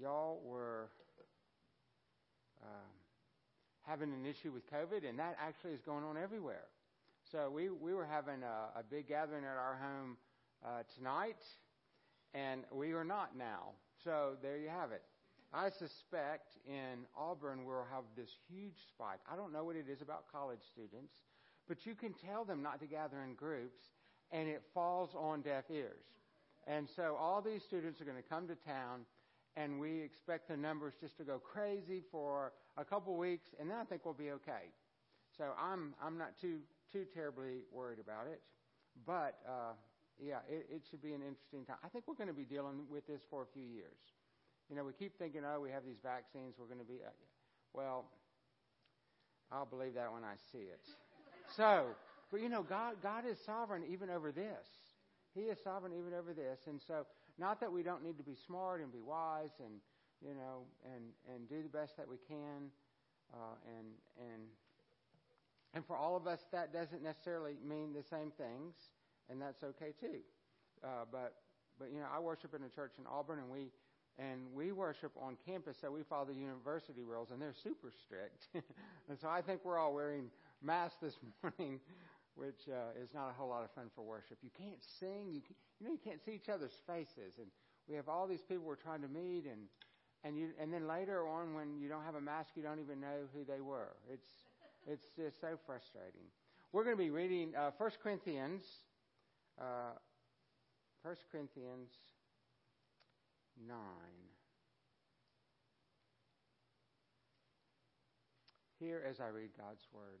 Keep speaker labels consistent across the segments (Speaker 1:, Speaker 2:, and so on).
Speaker 1: y'all were um, having an issue with COVID, and that actually is going on everywhere. So we, we were having a, a big gathering at our home uh, tonight, and we are not now. So there you have it. I suspect in Auburn we'll have this huge spike. I don't know what it is about college students, but you can tell them not to gather in groups, and it falls on deaf ears. And so all these students are going to come to town, and we expect the numbers just to go crazy for a couple weeks, and then I think we'll be okay. So I'm I'm not too too terribly worried about it, but uh, yeah, it, it should be an interesting time. I think we're going to be dealing with this for a few years. You know, we keep thinking, oh, we have these vaccines, we're going to be. Uh, well, I'll believe that when I see it. so, but you know, God God is sovereign even over this. He is sovereign even over this, and so not that we don't need to be smart and be wise and you know and and do the best that we can, uh, and and and for all of us that doesn't necessarily mean the same things, and that's okay too. Uh, but but you know I worship in a church in Auburn, and we and we worship on campus, so we follow the university rules, and they're super strict. and so I think we're all wearing masks this morning which uh, is not a whole lot of fun for worship. You can't sing. You, can, you know you can't see each other's faces, and we have all these people we're trying to meet, and and you and then later on when you don't have a mask, you don't even know who they were. It's it's just so frustrating. We're going to be reading uh, 1 Corinthians, uh, 1 Corinthians nine. Here as I read God's word.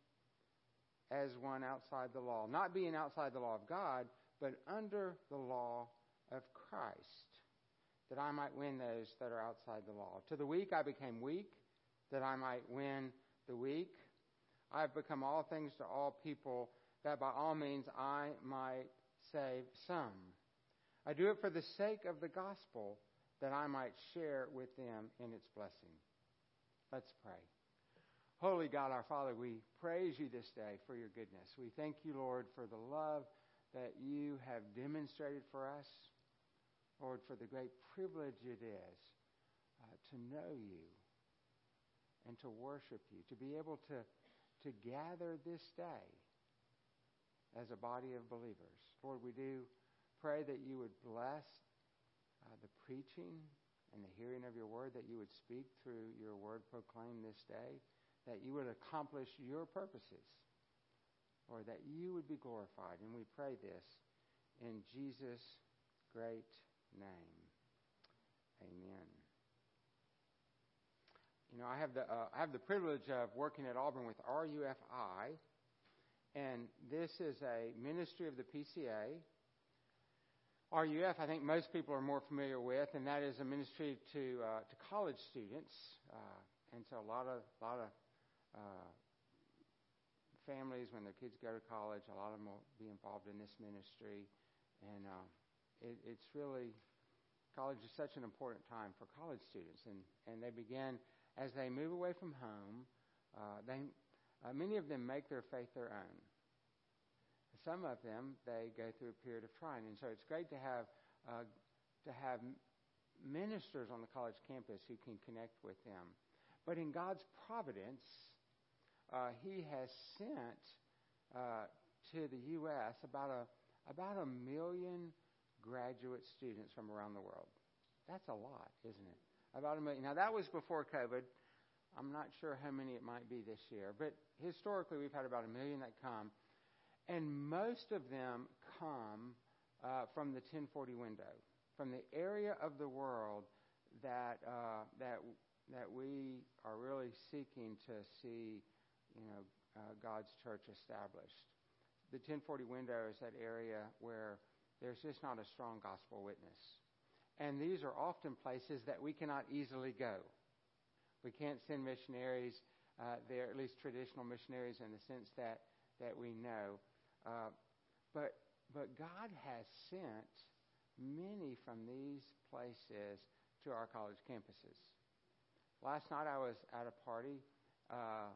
Speaker 1: as one outside the law, not being outside the law of God, but under the law of Christ, that I might win those that are outside the law. To the weak I became weak, that I might win the weak. I have become all things to all people, that by all means I might save some. I do it for the sake of the gospel, that I might share with them in its blessing. Let's pray. Holy God, our Father, we praise you this day for your goodness. We thank you, Lord, for the love that you have demonstrated for us. Lord, for the great privilege it is uh, to know you and to worship you, to be able to, to gather this day as a body of believers. Lord, we do pray that you would bless uh, the preaching and the hearing of your word, that you would speak through your word proclaimed this day, that you would accomplish your purposes Lord, that you would be glorified. And we pray this in Jesus' great name. Amen. You know, I have the uh, I have the privilege of working at Auburn with RUFI, and this is a ministry of the PCA. RUF, I think most people are more familiar with, and that is a ministry to uh, to college students, uh, and so a lot of a lot of uh, families, when their kids go to college, a lot of them will be involved in this ministry. And uh, it, it's really, college is such an important time for college students. And, and they begin, as they move away from home, uh, they, uh, many of them make their faith their own. Some of them, they go through a period of trying. And so it's great to have, uh, to have ministers on the college campus who can connect with them. But in God's providence, uh, he has sent uh, to the U.S. about a about a million graduate students from around the world. That's a lot, isn't it? About a million. Now that was before COVID. I'm not sure how many it might be this year, but historically we've had about a million that come, and most of them come uh, from the 1040 window, from the area of the world that uh, that that we are really seeking to see you know, uh, God's church established. The 1040 window is that area where there's just not a strong gospel witness. And these are often places that we cannot easily go. We can't send missionaries uh, there, at least traditional missionaries, in the sense that that we know. Uh, but but God has sent many from these places to our college campuses. Last night I was at a party, uh,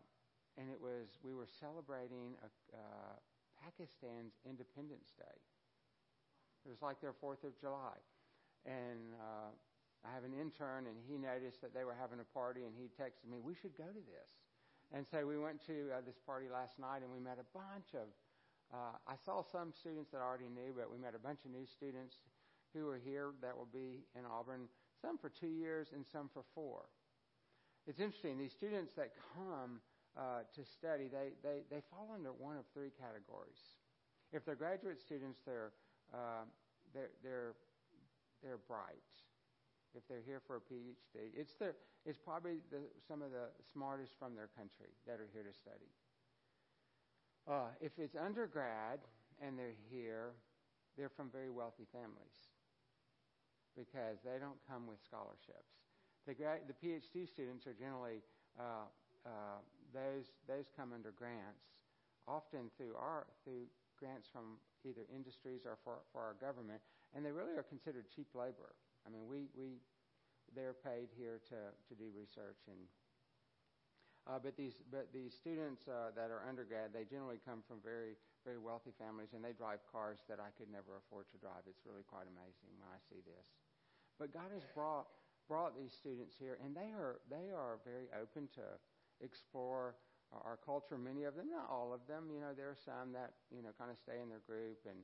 Speaker 1: and it was we were celebrating a, uh, Pakistan's Independence Day. It was like their Fourth of July, and uh, I have an intern, and he noticed that they were having a party, and he texted me, "We should go to this." And so we went to uh, this party last night, and we met a bunch of. Uh, I saw some students that I already knew, but we met a bunch of new students who are here that will be in Auburn, some for two years and some for four. It's interesting. These students that come uh, to study, they, they, they fall under one of three categories. If they're graduate students, they're, uh, they're, they're, they're bright. If they're here for a PhD, it's, their, it's probably the, some of the smartest from their country that are here to study. Uh, if it's undergrad and they're here, they're from very wealthy families because they don't come with scholarships. The, the PhD students are generally uh, uh, those those come under grants, often through our through grants from either industries or for, for our government, and they really are considered cheap labor. I mean, we we they're paid here to to do research and. Uh, but these but these students uh, that are undergrad, they generally come from very very wealthy families, and they drive cars that I could never afford to drive. It's really quite amazing when I see this. But God has brought brought these students here, and they are they are very open to explore our culture. Many of them, not all of them, you know, there are some that you know kind of stay in their group, and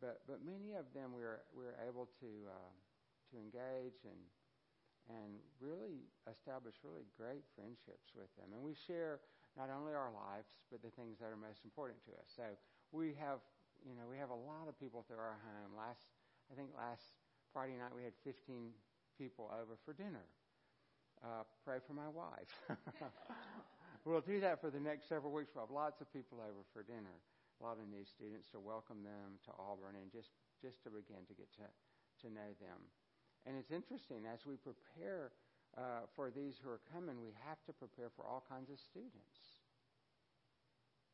Speaker 1: but but many of them we're we're able to uh, to engage and and really establish really great friendships with them, and we share not only our lives but the things that are most important to us. So we have you know we have a lot of people through our home. Last I think last Friday night we had 15 people over for dinner. Uh, pray for my wife. we'll do that for the next several weeks. We'll have lots of people over for dinner, a lot of new students to welcome them to Auburn and just, just to begin to get to, to know them. And it's interesting, as we prepare uh, for these who are coming, we have to prepare for all kinds of students.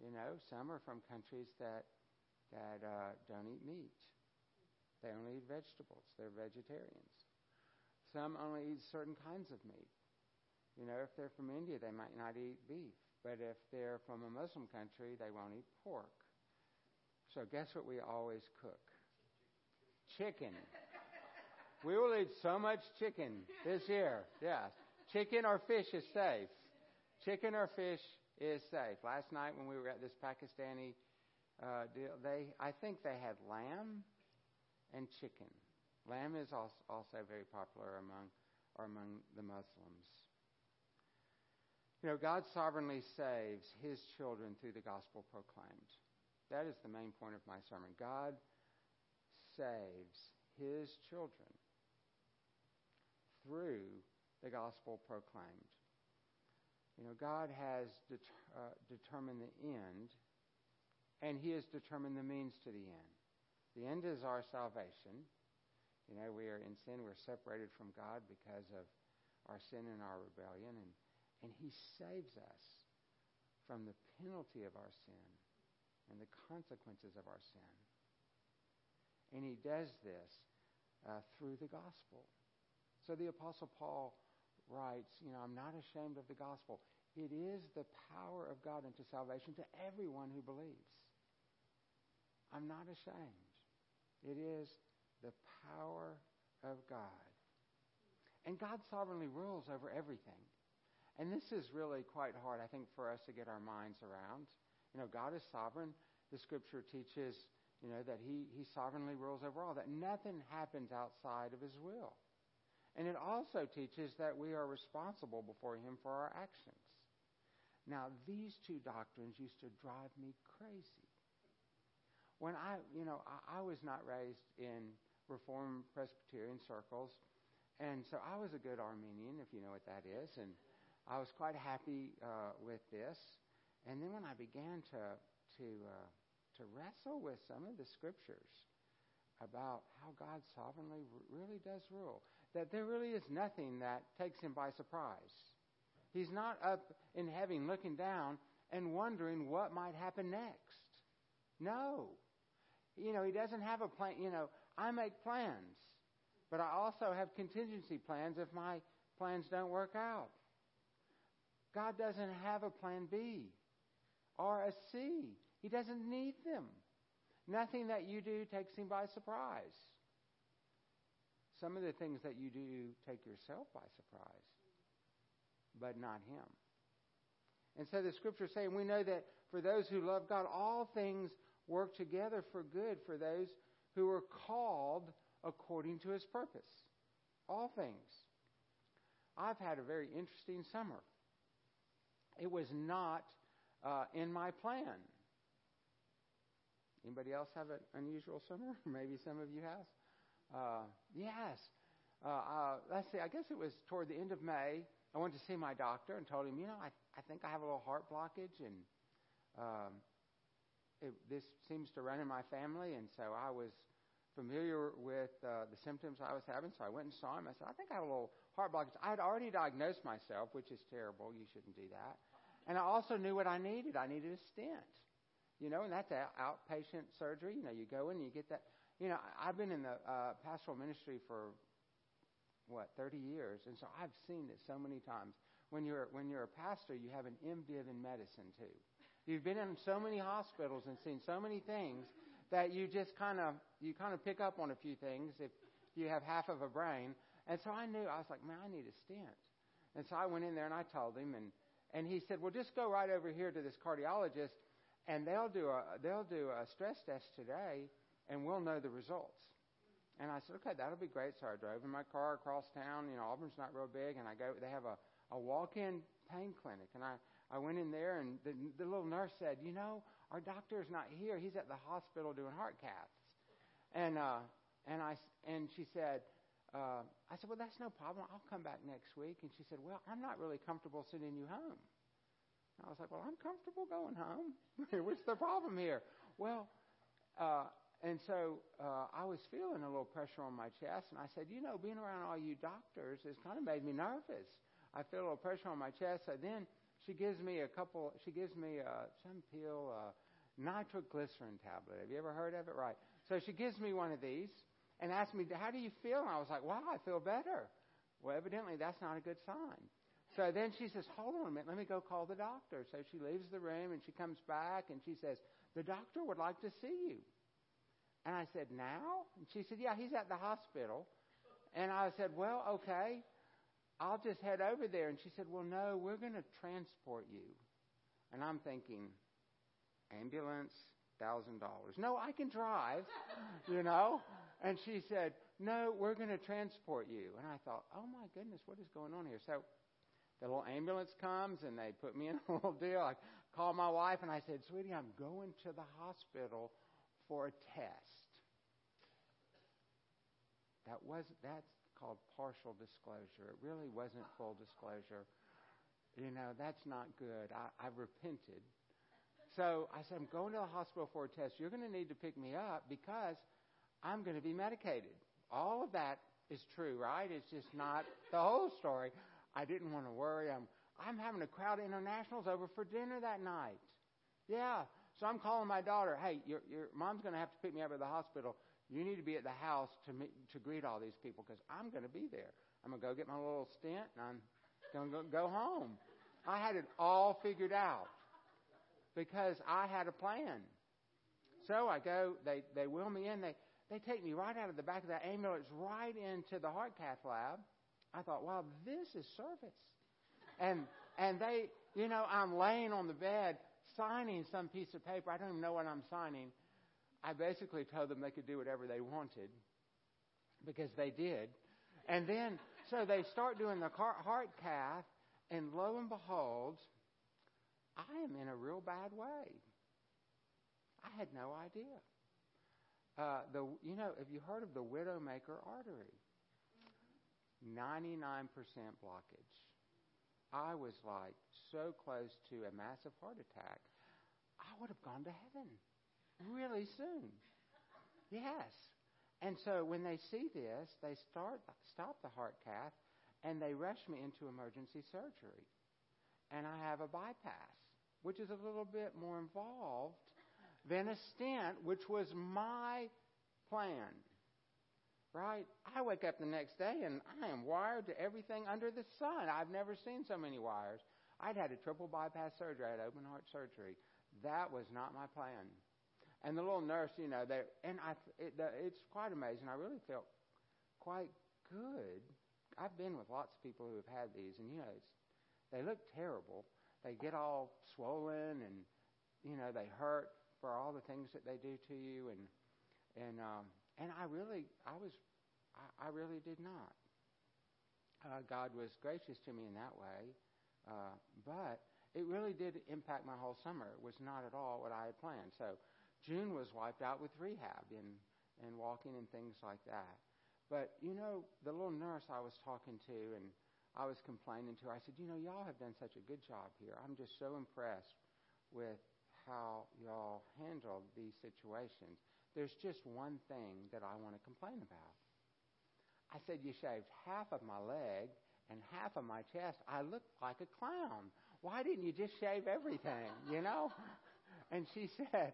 Speaker 1: You know, some are from countries that, that uh, don't eat meat. They only eat vegetables. They're vegetarians. Some only eat certain kinds of meat. You know, if they're from India, they might not eat beef. But if they're from a Muslim country, they won't eat pork. So guess what we always cook? Chicken. we will eat so much chicken this year. Yes. Chicken or fish is safe. Chicken or fish is safe. Last night when we were at this Pakistani uh, deal, they I think they had lamb and chicken. Lamb is also very popular among, or among the Muslims. You know, God sovereignly saves his children through the gospel proclaimed. That is the main point of my sermon. God saves his children through the gospel proclaimed. You know, God has det- uh, determined the end, and he has determined the means to the end. The end is our salvation. You know, we are in sin. We're separated from God because of our sin and our rebellion. And, and He saves us from the penalty of our sin and the consequences of our sin. And He does this uh, through the gospel. So the Apostle Paul writes, You know, I'm not ashamed of the gospel. It is the power of God unto salvation to everyone who believes. I'm not ashamed. It is the power of God. And God sovereignly rules over everything. And this is really quite hard, I think, for us to get our minds around. You know, God is sovereign. The scripture teaches, you know, that he, he sovereignly rules over all, that nothing happens outside of his will. And it also teaches that we are responsible before him for our actions. Now, these two doctrines used to drive me crazy. When I, you know, I, I was not raised in Reformed Presbyterian circles. And so I was a good Arminian, if you know what that is. And I was quite happy uh, with this. And then when I began to, to, uh, to wrestle with some of the scriptures about how God sovereignly really does rule, that there really is nothing that takes him by surprise. He's not up in heaven looking down and wondering what might happen next. No. You know, he doesn't have a plan. You know, I make plans, but I also have contingency plans if my plans don't work out. God doesn't have a plan B or a C. He doesn't need them. Nothing that you do takes him by surprise. Some of the things that you do take yourself by surprise, but not him. And so the scriptures say, and we know that for those who love God, all things work together for good for those who are called according to his purpose. All things. I've had a very interesting summer. It was not uh, in my plan. Anybody else have an unusual summer? Maybe some of you have. Uh, yes. Uh, uh, let's see. I guess it was toward the end of May. I went to see my doctor and told him, you know, I, I think I have a little heart blockage, and um, it, this seems to run in my family. And so I was familiar with uh, the symptoms I was having, so I went and saw him. I said, I think I have a little heart blockage. I had already diagnosed myself, which is terrible. You shouldn't do that. And I also knew what I needed. I needed a stent, you know, and that's outpatient surgery. You know, you go in and you get that. You know, I've been in the uh, pastoral ministry for what 30 years, and so I've seen this so many times. When you're when you're a pastor, you have an MDiv in medicine too. You've been in so many hospitals and seen so many things that you just kind of you kind of pick up on a few things if you have half of a brain. And so I knew I was like, man, I need a stent. And so I went in there and I told him, and and he said, well, just go right over here to this cardiologist, and they'll do a they'll do a stress test today, and we'll know the results. And I said, okay, that'll be great. So I drove in my car across town. You know, Auburn's not real big, and I go. They have a, a walk-in pain clinic, and I I went in there, and the, the little nurse said, you know, our doctor's not here. He's at the hospital doing heart caths. And uh, and I and she said, uh, I said, well, that's no problem. I'll come back next week. And she said, well, I'm not really comfortable sending you home. And I was like, well, I'm comfortable going home. What's the problem here? Well, uh, and so uh, I was feeling a little pressure on my chest, and I said, you know, being around all you doctors has kind of made me nervous. I feel a little pressure on my chest. So then she gives me a couple. She gives me uh, some pill, uh, nitroglycerin tablet. Have you ever heard of it? Right. So she gives me one of these and asks me, "How do you feel?" And I was like, "Wow, I feel better." Well, evidently that's not a good sign. So then she says, "Hold on a minute. Let me go call the doctor." So she leaves the room and she comes back and she says, "The doctor would like to see you." And I said, Now? And she said, Yeah, he's at the hospital. And I said, Well, okay. I'll just head over there. And she said, Well, no, we're going to transport you. And I'm thinking, ambulance, thousand dollars. No, I can drive, you know. And she said, No, we're going to transport you. And I thought, Oh my goodness, what is going on here? So the little ambulance comes and they put me in a little deal. I called my wife and I said, Sweetie, I'm going to the hospital for a test. That was that's called partial disclosure. It really wasn't full disclosure. You know, that's not good. I, I repented. So I said, I'm going to the hospital for a test. You're going to need to pick me up because I'm going to be medicated. All of that is true, right? It's just not the whole story. I didn't want to worry. I'm I'm having a crowd of internationals over for dinner that night. Yeah, so I'm calling my daughter, hey, your, your mom's going to have to pick me up at the hospital. You need to be at the house to, meet, to greet all these people because I'm going to be there. I'm going to go get my little stent and I'm going to go home. I had it all figured out because I had a plan. So I go, they, they wheel me in. They, they take me right out of the back of that ambulance right into the heart cath lab. I thought, wow, this is service. And, and they, you know, I'm laying on the bed signing some piece of paper. I don't even know what I'm signing. I basically told them they could do whatever they wanted because they did. And then, so they start doing the heart cath, and lo and behold, I am in a real bad way. I had no idea. Uh, the you know, have you heard of the widowmaker artery? Ninety-nine percent blockage. I was like so close to a massive heart attack, I would have gone to heaven really soon. Yes. And so when they see this, they start stop the heart cath and they rush me into emergency surgery. and I have a bypass, which is a little bit more involved than a stent, which was my plan. Right? I wake up the next day and I am wired to everything under the sun. I've never seen so many wires. I'd had a triple bypass surgery. I had open heart surgery. That was not my plan. And the little nurse, you know, they and I, it, it's quite amazing. I really felt quite good. I've been with lots of people who have had these, and you know, it's, they look terrible. They get all swollen, and you know, they hurt for all the things that they do to you, and and um, and I really, I was, I, I really did not. Uh, God was gracious to me in that way, uh, but it really did impact my whole summer. It was not at all what I had planned. So June was wiped out with rehab and and walking and things like that. But you know, the little nurse I was talking to and I was complaining to her, I said, you know, y'all have done such a good job here. I'm just so impressed with how y'all handled these situations. There's just one thing that I want to complain about. I said, You shaved half of my leg and half of my chest. I look like a clown. Why didn't you just shave everything, you know? And she said,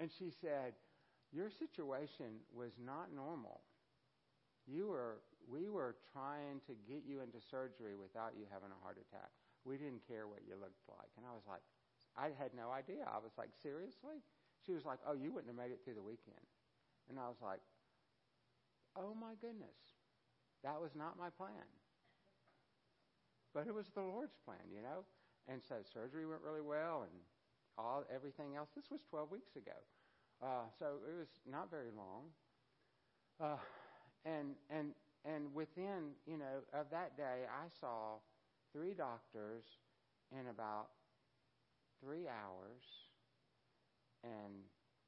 Speaker 1: and she said, Your situation was not normal. You were we were trying to get you into surgery without you having a heart attack. We didn't care what you looked like. And I was like, I had no idea. I was like, seriously? She was like, Oh, you wouldn't have made it through the weekend. And I was like, Oh my goodness. That was not my plan. But it was the Lord's plan, you know? And so surgery went really well and all everything else. This was 12 weeks ago. Uh, so it was not very long. Uh, and and and within, you know, of that day I saw three doctors in about three hours and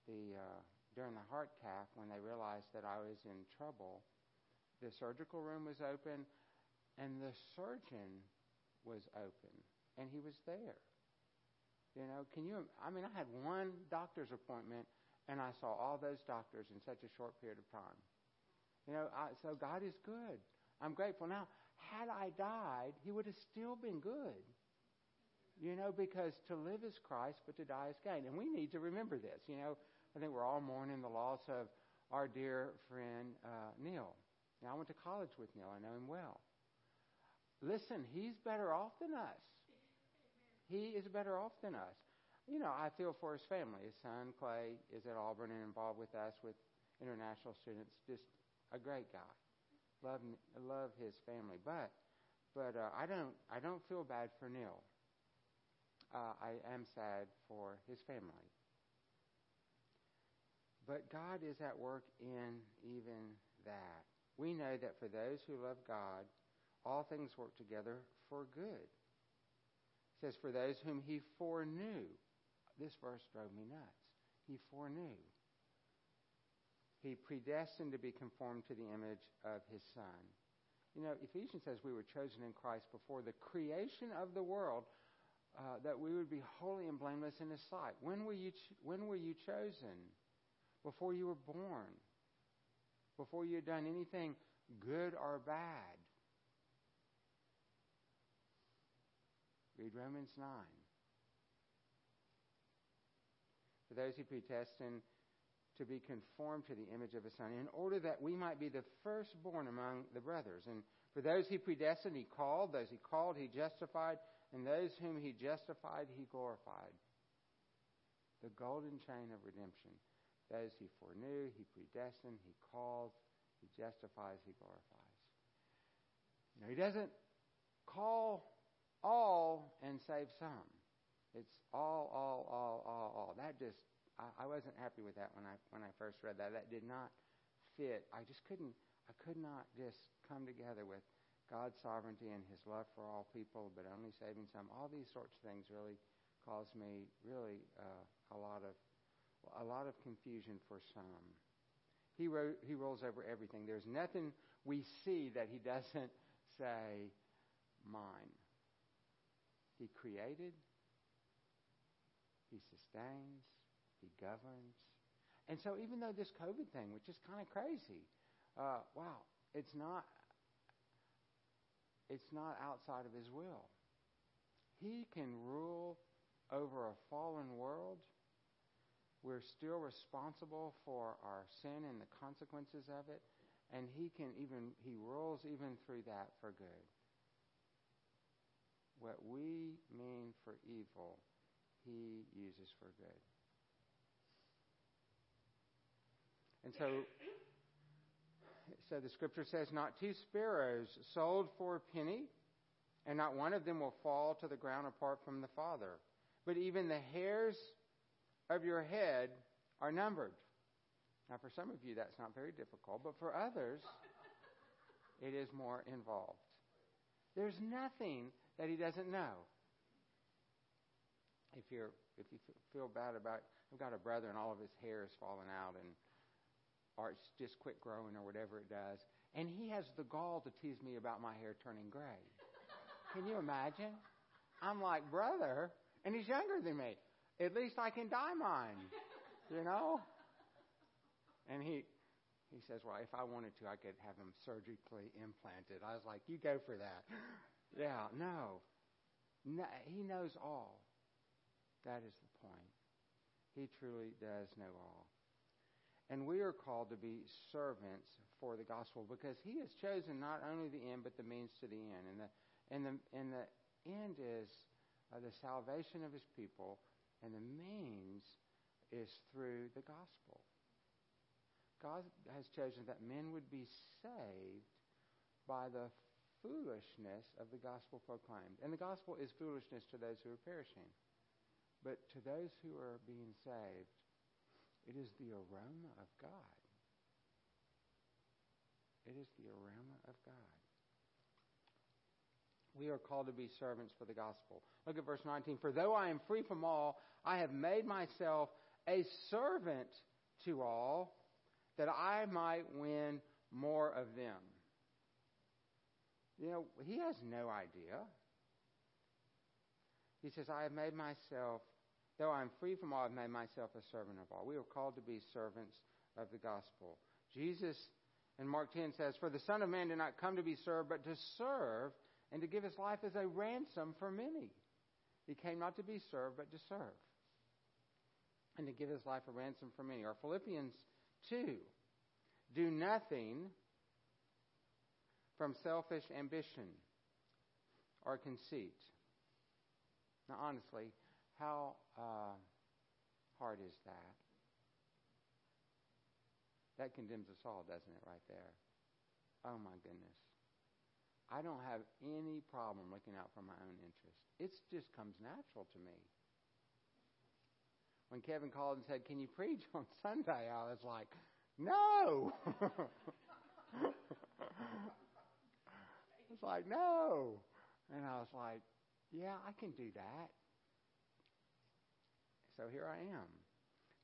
Speaker 1: the uh, during the heart cath when they realized that I was in trouble, the surgical room was open, and the surgeon was open, and he was there. You know, can you? I mean, I had one doctor's appointment, and I saw all those doctors in such a short period of time. You know, I, so God is good. I'm grateful. Now, had I died, He would have still been good. You know, because to live is Christ, but to die is gain. And we need to remember this. You know, I think we're all mourning the loss of our dear friend uh, Neil. Now, I went to college with Neil. I know him well. Listen, he's better off than us. He is better off than us. You know, I feel for his family. His son, Clay, is at Auburn and involved with us with international students. Just a great guy. Love, love his family. But, but uh, I don't, I don't feel bad for Neil uh, I am sad for his family. But God is at work in even that. We know that for those who love God, all things work together for good. It says, for those whom he foreknew. This verse drove me nuts. He foreknew. He predestined to be conformed to the image of his Son. You know, Ephesians says we were chosen in Christ before the creation of the world uh, that we would be holy and blameless in His sight. When were you? Ch- when were you chosen? Before you were born. Before you had done anything good or bad. Read Romans nine. For those who predestined to be conformed to the image of His Son, in order that we might be the firstborn among the brothers. And for those He predestined, He called. Those He called, He justified and those whom he justified, he glorified. The golden chain of redemption. Those he foreknew, he predestined, he called, he justifies, he glorifies. Now, he doesn't call all and save some. It's all, all, all, all, all. That just, I, I wasn't happy with that when I when I first read that. That did not fit. I just couldn't. I could not just come together with God's sovereignty and his love for all people, but only saving some. All these sorts of things really caused me really uh, a lot of a lot of confusion for some. He he rolls over everything. There's nothing we see that he doesn't say mine. He created, he sustains, he governs. And so even though this COVID thing, which is kind of crazy, uh, wow, it's not it's not outside of his will. He can rule over a fallen world. We're still responsible for our sin and the consequences of it. And he can even, he rules even through that for good. What we mean for evil, he uses for good. And so, so the scripture says, not two sparrows sold for a penny, and not one of them will fall to the ground apart from the Father. But even the hairs of your head are numbered. Now, for some of you, that's not very difficult, but for others, it is more involved. There's nothing that he doesn't know. If you're if you feel bad about, I've got a brother and all of his hair is falling out and or it's just quit growing or whatever it does, and he has the gall to tease me about my hair turning gray. Can you imagine? I'm like, brother, and he's younger than me. At least I can dye mine, you know. And he he says, well, if I wanted to, I could have him surgically implanted. I was like, you go for that. yeah, no. no. He knows all. That is the point. He truly does know all. And we are called to be servants for the gospel because he has chosen not only the end but the means to the end. And the and the and the end is uh, the salvation of his people, and the means is through the gospel. God has chosen that men would be saved by the foolishness of the gospel proclaimed. And the gospel is foolishness to those who are perishing. But to those who are being saved, it is the aroma of God. It is the aroma of God. We are called to be servants for the gospel. Look at verse 19. For though I am free from all, I have made myself a servant to all, that I might win more of them. You know, he has no idea. He says, I have made myself Though I am free from all, I've made myself a servant of all. We are called to be servants of the gospel. Jesus in Mark 10 says, For the Son of Man did not come to be served, but to serve and to give his life as a ransom for many. He came not to be served, but to serve and to give his life a ransom for many. Or Philippians 2 Do nothing from selfish ambition or conceit. Now, honestly, how uh, hard is that? That condemns us all, doesn't it, right there? Oh, my goodness. I don't have any problem looking out for my own interest. It just comes natural to me. When Kevin called and said, Can you preach on Sunday? I was like, No! it's like, No! And I was like, Yeah, I can do that. So here I am.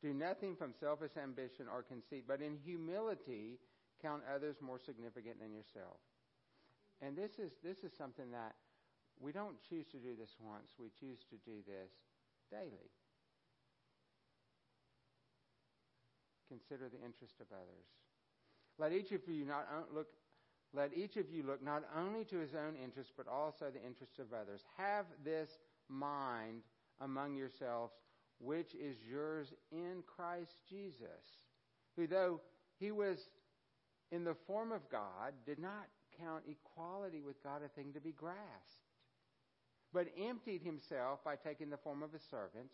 Speaker 1: Do nothing from selfish ambition or conceit, but in humility count others more significant than yourself. And this is this is something that we don't choose to do this once. We choose to do this daily. Consider the interest of others. Let each of you not look let each of you look not only to his own interest but also the interests of others. Have this mind among yourselves which is yours in Christ Jesus, who, though he was in the form of God, did not count equality with God a thing to be grasped, but emptied himself by taking the form of a servant,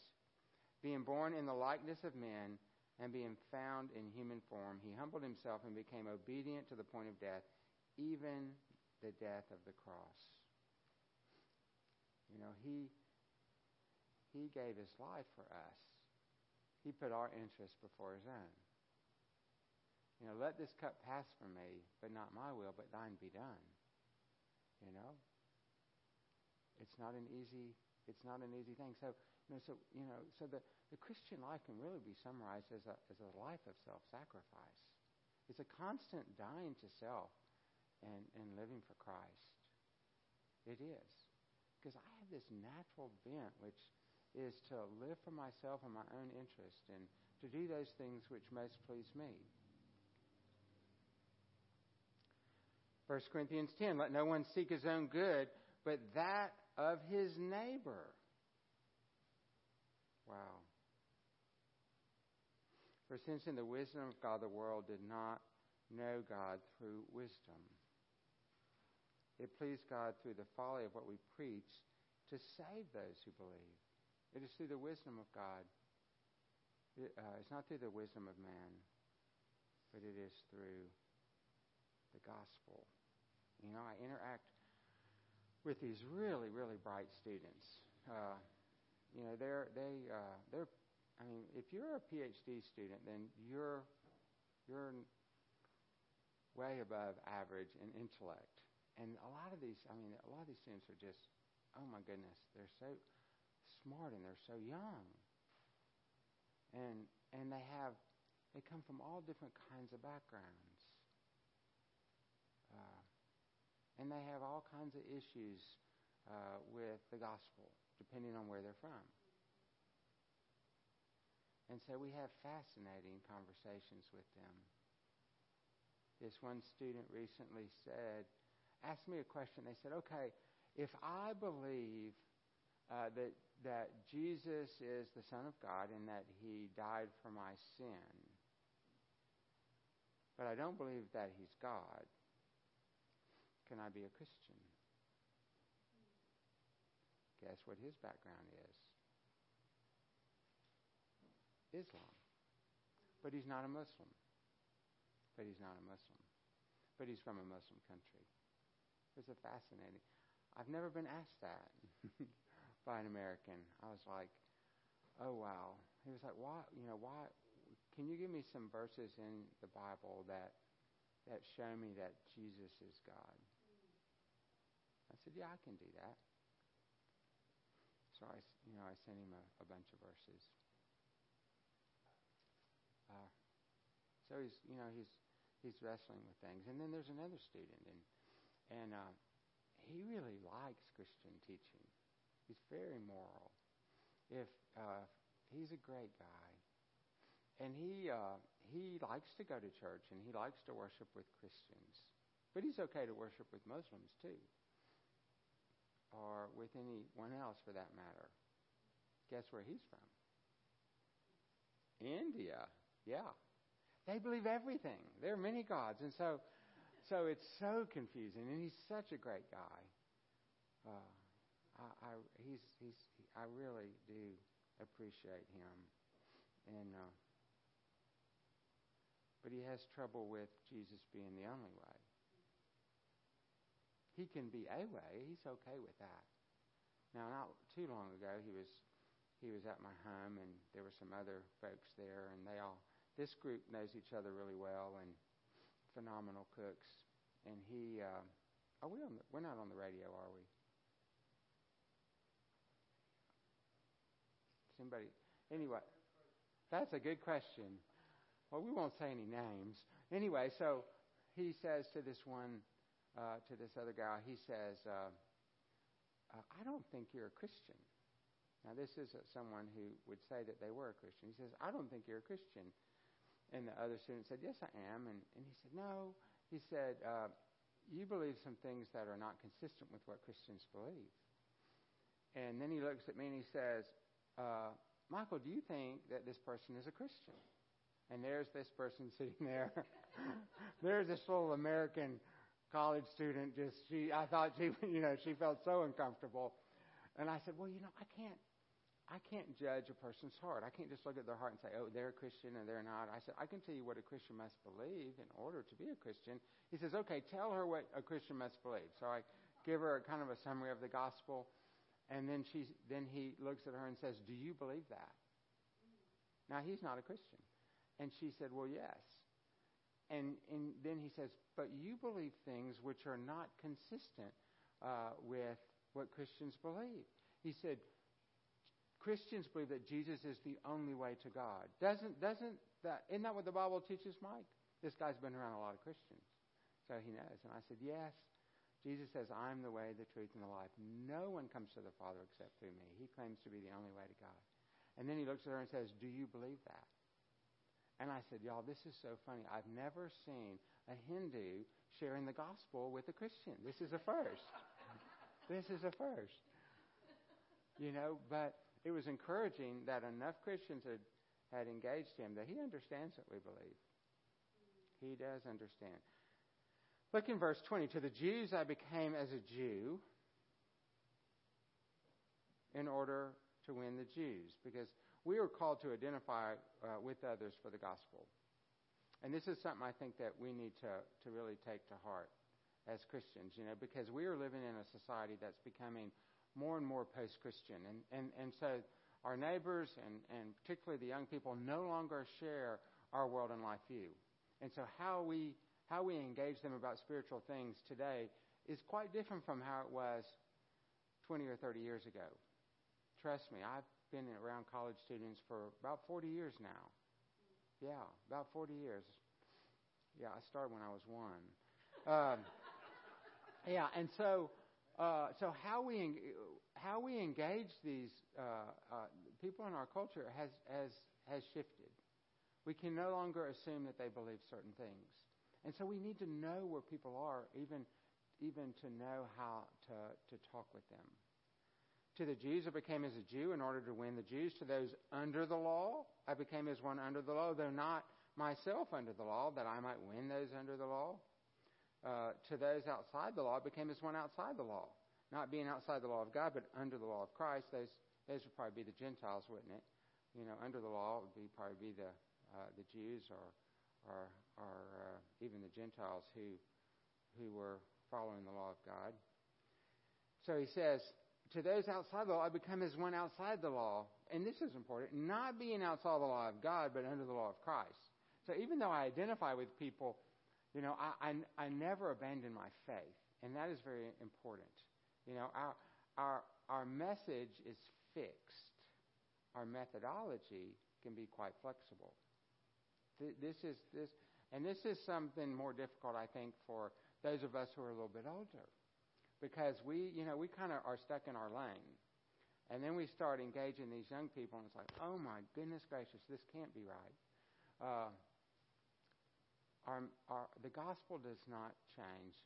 Speaker 1: being born in the likeness of men, and being found in human form. He humbled himself and became obedient to the point of death, even the death of the cross. You know, he he gave his life for us. He put our interests before his own. You know, let this cup pass from me, but not my will, but thine be done. You know? It's not an easy it's not an easy thing. So you know, so you know, so the, the Christian life can really be summarized as a as a life of self sacrifice. It's a constant dying to self and, and living for Christ. It is. Because I have this natural bent which is to live for myself and my own interest and to do those things which most please me. 1 Corinthians 10, let no one seek his own good, but that of his neighbor. Wow. For since in the wisdom of God the world did not know God through wisdom, it pleased God through the folly of what we preach to save those who believe. It is through the wisdom of God. It, uh, it's not through the wisdom of man, but it is through the gospel. You know, I interact with these really, really bright students. Uh, you know, they're they uh, they're. I mean, if you're a PhD student, then you're you're way above average in intellect. And a lot of these, I mean, a lot of these students are just, oh my goodness, they're so smart and they're so young. And and they have, they come from all different kinds of backgrounds. Uh, and they have all kinds of issues uh, with the gospel, depending on where they're from. And so we have fascinating conversations with them. This one student recently said, asked me a question. They said, okay, if I believe uh, that, that Jesus is the Son of God and that he died for my sin, but I don't believe that he's God, can I be a Christian? Guess what his background is? Islam. But he's not a Muslim. But he's not a Muslim. But he's from a Muslim country. It's a fascinating. I've never been asked that by an American. I was like, oh wow. He was like, why? You know, why? Can you give me some verses in the Bible that that show me that Jesus is God? I said, yeah, I can do that. So I, you know, I sent him a, a bunch of verses. Uh, so he's, you know, he's he's wrestling with things. And then there's another student, and and uh, he really likes Christian teaching. He's very moral. If uh, he's a great guy, and he uh, he likes to go to church and he likes to worship with Christians, but he's okay to worship with Muslims too, or with anyone else for that matter. Guess where he's from? India. Yeah, they believe everything. There are many gods, and so so it's so confusing. And he's such a great guy. Uh, I, he's he's I really do appreciate him, and uh, but he has trouble with Jesus being the only way. He can be a way. He's okay with that. Now, not too long ago, he was he was at my home, and there were some other folks there, and they all this group knows each other really well and phenomenal cooks. And he, uh, are we on? The, we're not on the radio, are we? Anyway, that's a good question. Well, we won't say any names. Anyway, so he says to this one, uh, to this other guy, he says, uh, uh, "I don't think you're a Christian." Now, this is someone who would say that they were a Christian. He says, "I don't think you're a Christian." And the other student said, Yes, I am. And, and he said, No. He said, uh, You believe some things that are not consistent with what Christians believe. And then he looks at me and he says, uh, Michael, do you think that this person is a Christian? And there's this person sitting there. there's this little American college student. Just she, I thought she, you know, she felt so uncomfortable. And I said, well, you know, I can't, I can't judge a person's heart. I can't just look at their heart and say, oh, they're a Christian and they're not. I said, I can tell you what a Christian must believe in order to be a Christian. He says, okay, tell her what a Christian must believe. So I give her a kind of a summary of the gospel. And then, she, then he looks at her and says, do you believe that? Now, he's not a Christian. And she said, well, yes. And, and then he says, but you believe things which are not consistent uh, with what Christians believe. He said, Christians believe that Jesus is the only way to God. Doesn't doesn't that isn't that what the Bible teaches, Mike? This guy's been around a lot of Christians, so he knows. And I said, yes. Jesus says, "I'm the way, the truth, and the life. No one comes to the Father except through me." He claims to be the only way to God. And then he looks at her and says, "Do you believe that?" And I said, "Y'all, this is so funny. I've never seen a Hindu sharing the gospel with a Christian. This is a first. this is a first. you know, but it was encouraging that enough Christians had, had engaged him that he understands what we believe. He does understand. Look in verse 20. To the Jews I became as a Jew in order to win the Jews, because we are called to identify uh, with others for the gospel. And this is something I think that we need to, to really take to heart as Christians, you know, because we are living in a society that's becoming more and more post Christian. And, and, and so our neighbors and, and particularly the young people no longer share our world and life view. And so how we, how we engage them about spiritual things today is quite different from how it was 20 or 30 years ago. Trust me, I've been around college students for about 40 years now. Yeah, about 40 years. Yeah, I started when I was one. Um, yeah, and so uh, so how we how we engage these uh, uh, people in our culture has has has shifted. We can no longer assume that they believe certain things, and so we need to know where people are, even even to know how to to talk with them. To the Jews, I became as a Jew in order to win the Jews. To those under the law, I became as one under the law, though not myself under the law, that I might win those under the law. Uh, to those outside the law, I became as one outside the law. Not being outside the law of God, but under the law of Christ. Those, those would probably be the Gentiles, wouldn't it? You know, under the law would be probably be the, uh, the Jews or, or, or uh, even the Gentiles who, who were following the law of God. So he says, to those outside the law, I become as one outside the law. And this is important, not being outside the law of God, but under the law of Christ. So even though I identify with people, you know, I, I, I never abandon my faith. And that is very important. You know, our, our, our message is fixed. Our methodology can be quite flexible. This is this, and this is something more difficult, I think, for those of us who are a little bit older because we, you know, we kind of are stuck in our lane. And then we start engaging these young people, and it's like, oh my goodness gracious, this can't be right. Uh, our, our, the gospel does not change,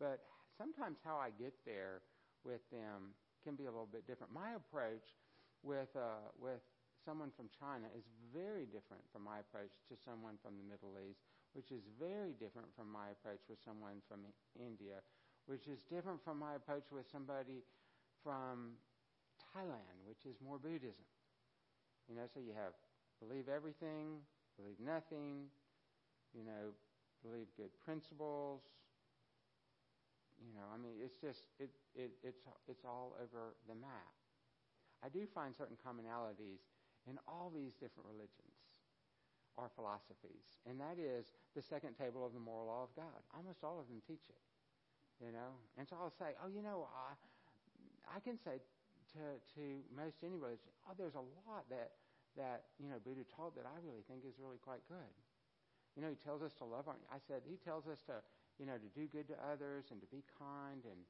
Speaker 1: but sometimes how I get there with them can be a little bit different. My approach with uh, with someone from China is very different from my approach to someone from the Middle East, which is very different from my approach with someone from India, which is different from my approach with somebody from Thailand, which is more Buddhism. You know, so you have believe everything, believe nothing, you know, believe good principles. You know, I mean, it's just it, it it's it's all over the map. I do find certain commonalities in all these different religions or philosophies, and that is the second table of the moral law of God. Almost all of them teach it. You know? And so I'll say, oh, you know, I, I can say to, to most any religion, oh, there's a lot that, that, you know, Buddha taught that I really think is really quite good. You know, he tells us to love our, I said, he tells us to, you know, to do good to others and to be kind. And,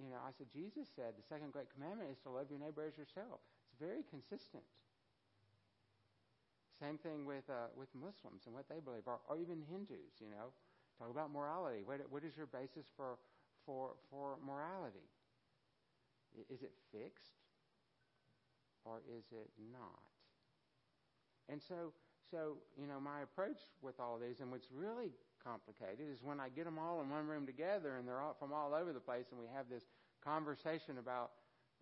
Speaker 1: you know, I said, Jesus said the second great commandment is to love your neighbor as yourself. It's very consistent. Same thing with, uh, with Muslims and what they believe, or, or even Hindus, you know. Talk about morality. What, what is your basis for, for, for morality? Is it fixed or is it not? And so, so, you know, my approach with all these, and what's really complicated, is when I get them all in one room together and they're all from all over the place, and we have this conversation about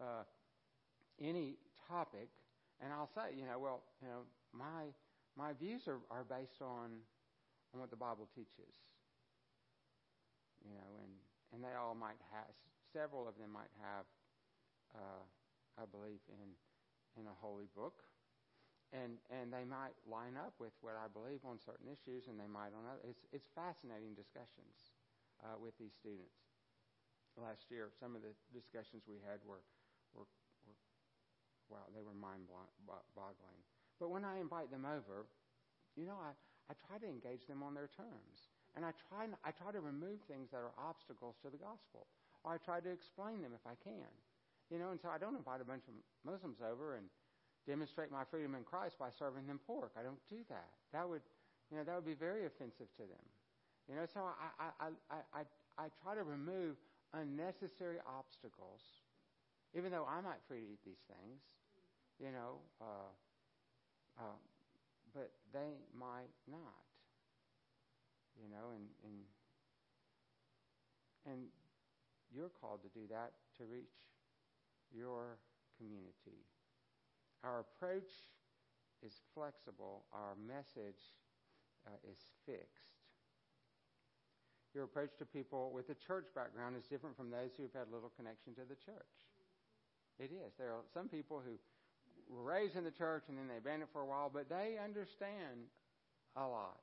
Speaker 1: uh, any topic, and I'll say, you know, well, you know, my my views are, are based on on what the Bible teaches. You know, and and they all might have several of them might have uh, a belief in in a holy book, and and they might line up with what I believe on certain issues, and they might on other. It's it's fascinating discussions uh, with these students. Last year, some of the discussions we had were were, were wow, they were mind boggling. But when I invite them over, you know, I, I try to engage them on their terms. And I try, I try to remove things that are obstacles to the gospel. Or I try to explain them if I can. You know, and so I don't invite a bunch of Muslims over and demonstrate my freedom in Christ by serving them pork. I don't do that. That would, you know, that would be very offensive to them. You know, so I, I, I, I, I try to remove unnecessary obstacles even though I might free to eat these things, you know, uh, uh, but they might not, you know, and and and you're called to do that to reach your community. Our approach is flexible. Our message uh, is fixed. Your approach to people with a church background is different from those who have had little connection to the church. It is. There are some people who were raised in the church and then they abandoned it for a while, but they understand a lot.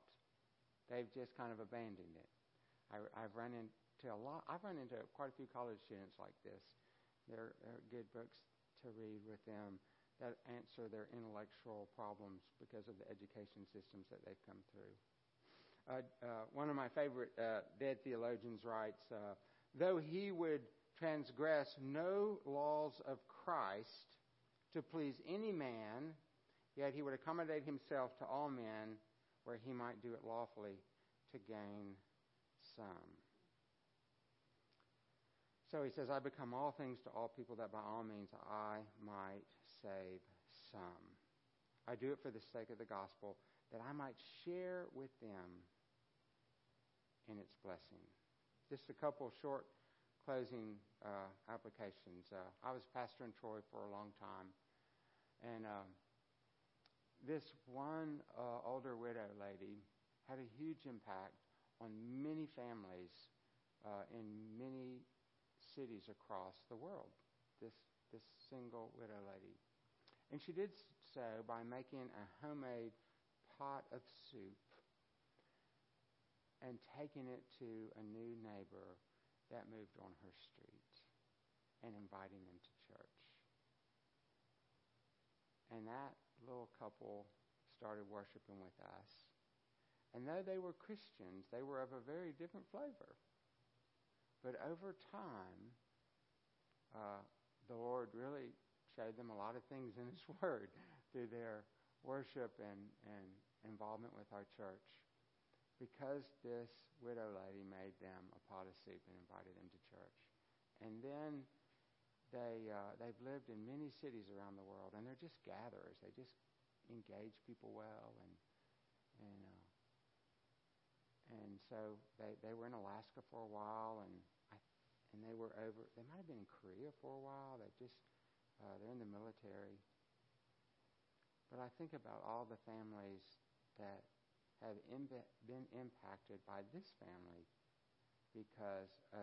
Speaker 1: They've just kind of abandoned it. I, have run into a lot. I've run into quite a few college students like this. There are good books to read with them that answer their intellectual problems because of the education systems that they've come through. Uh, uh, one of my favorite uh, dead theologians writes, uh, though he would transgress no laws of Christ to please any man, yet he would accommodate himself to all men where he might do it lawfully to gain some. So he says, I become all things to all people that by all means I might save some. I do it for the sake of the gospel, that I might share with them in its blessing. Just a couple short closing uh, applications. Uh, I was pastor in Troy for a long time, and uh, this one uh, older widow lady had a huge impact on many families uh, in many cities across the world. This this single widow lady, and she did so by making a homemade pot of soup and taking it to a new neighbor that moved on her street and inviting them to church. And that little couple started worshiping with us. And though they were Christians, they were of a very different flavor. But over time, uh, the Lord really showed them a lot of things in His Word through their worship and, and involvement with our church. Because this widow lady made them a pot of soup and invited them to church. And then they, uh, they've lived in many cities around the world, and they're just gatherers. They just engage people well and and uh, and so they they were in Alaska for a while, and I, and they were over. They might have been in Korea for a while. They just uh, they're in the military. But I think about all the families that have been impacted by this family because of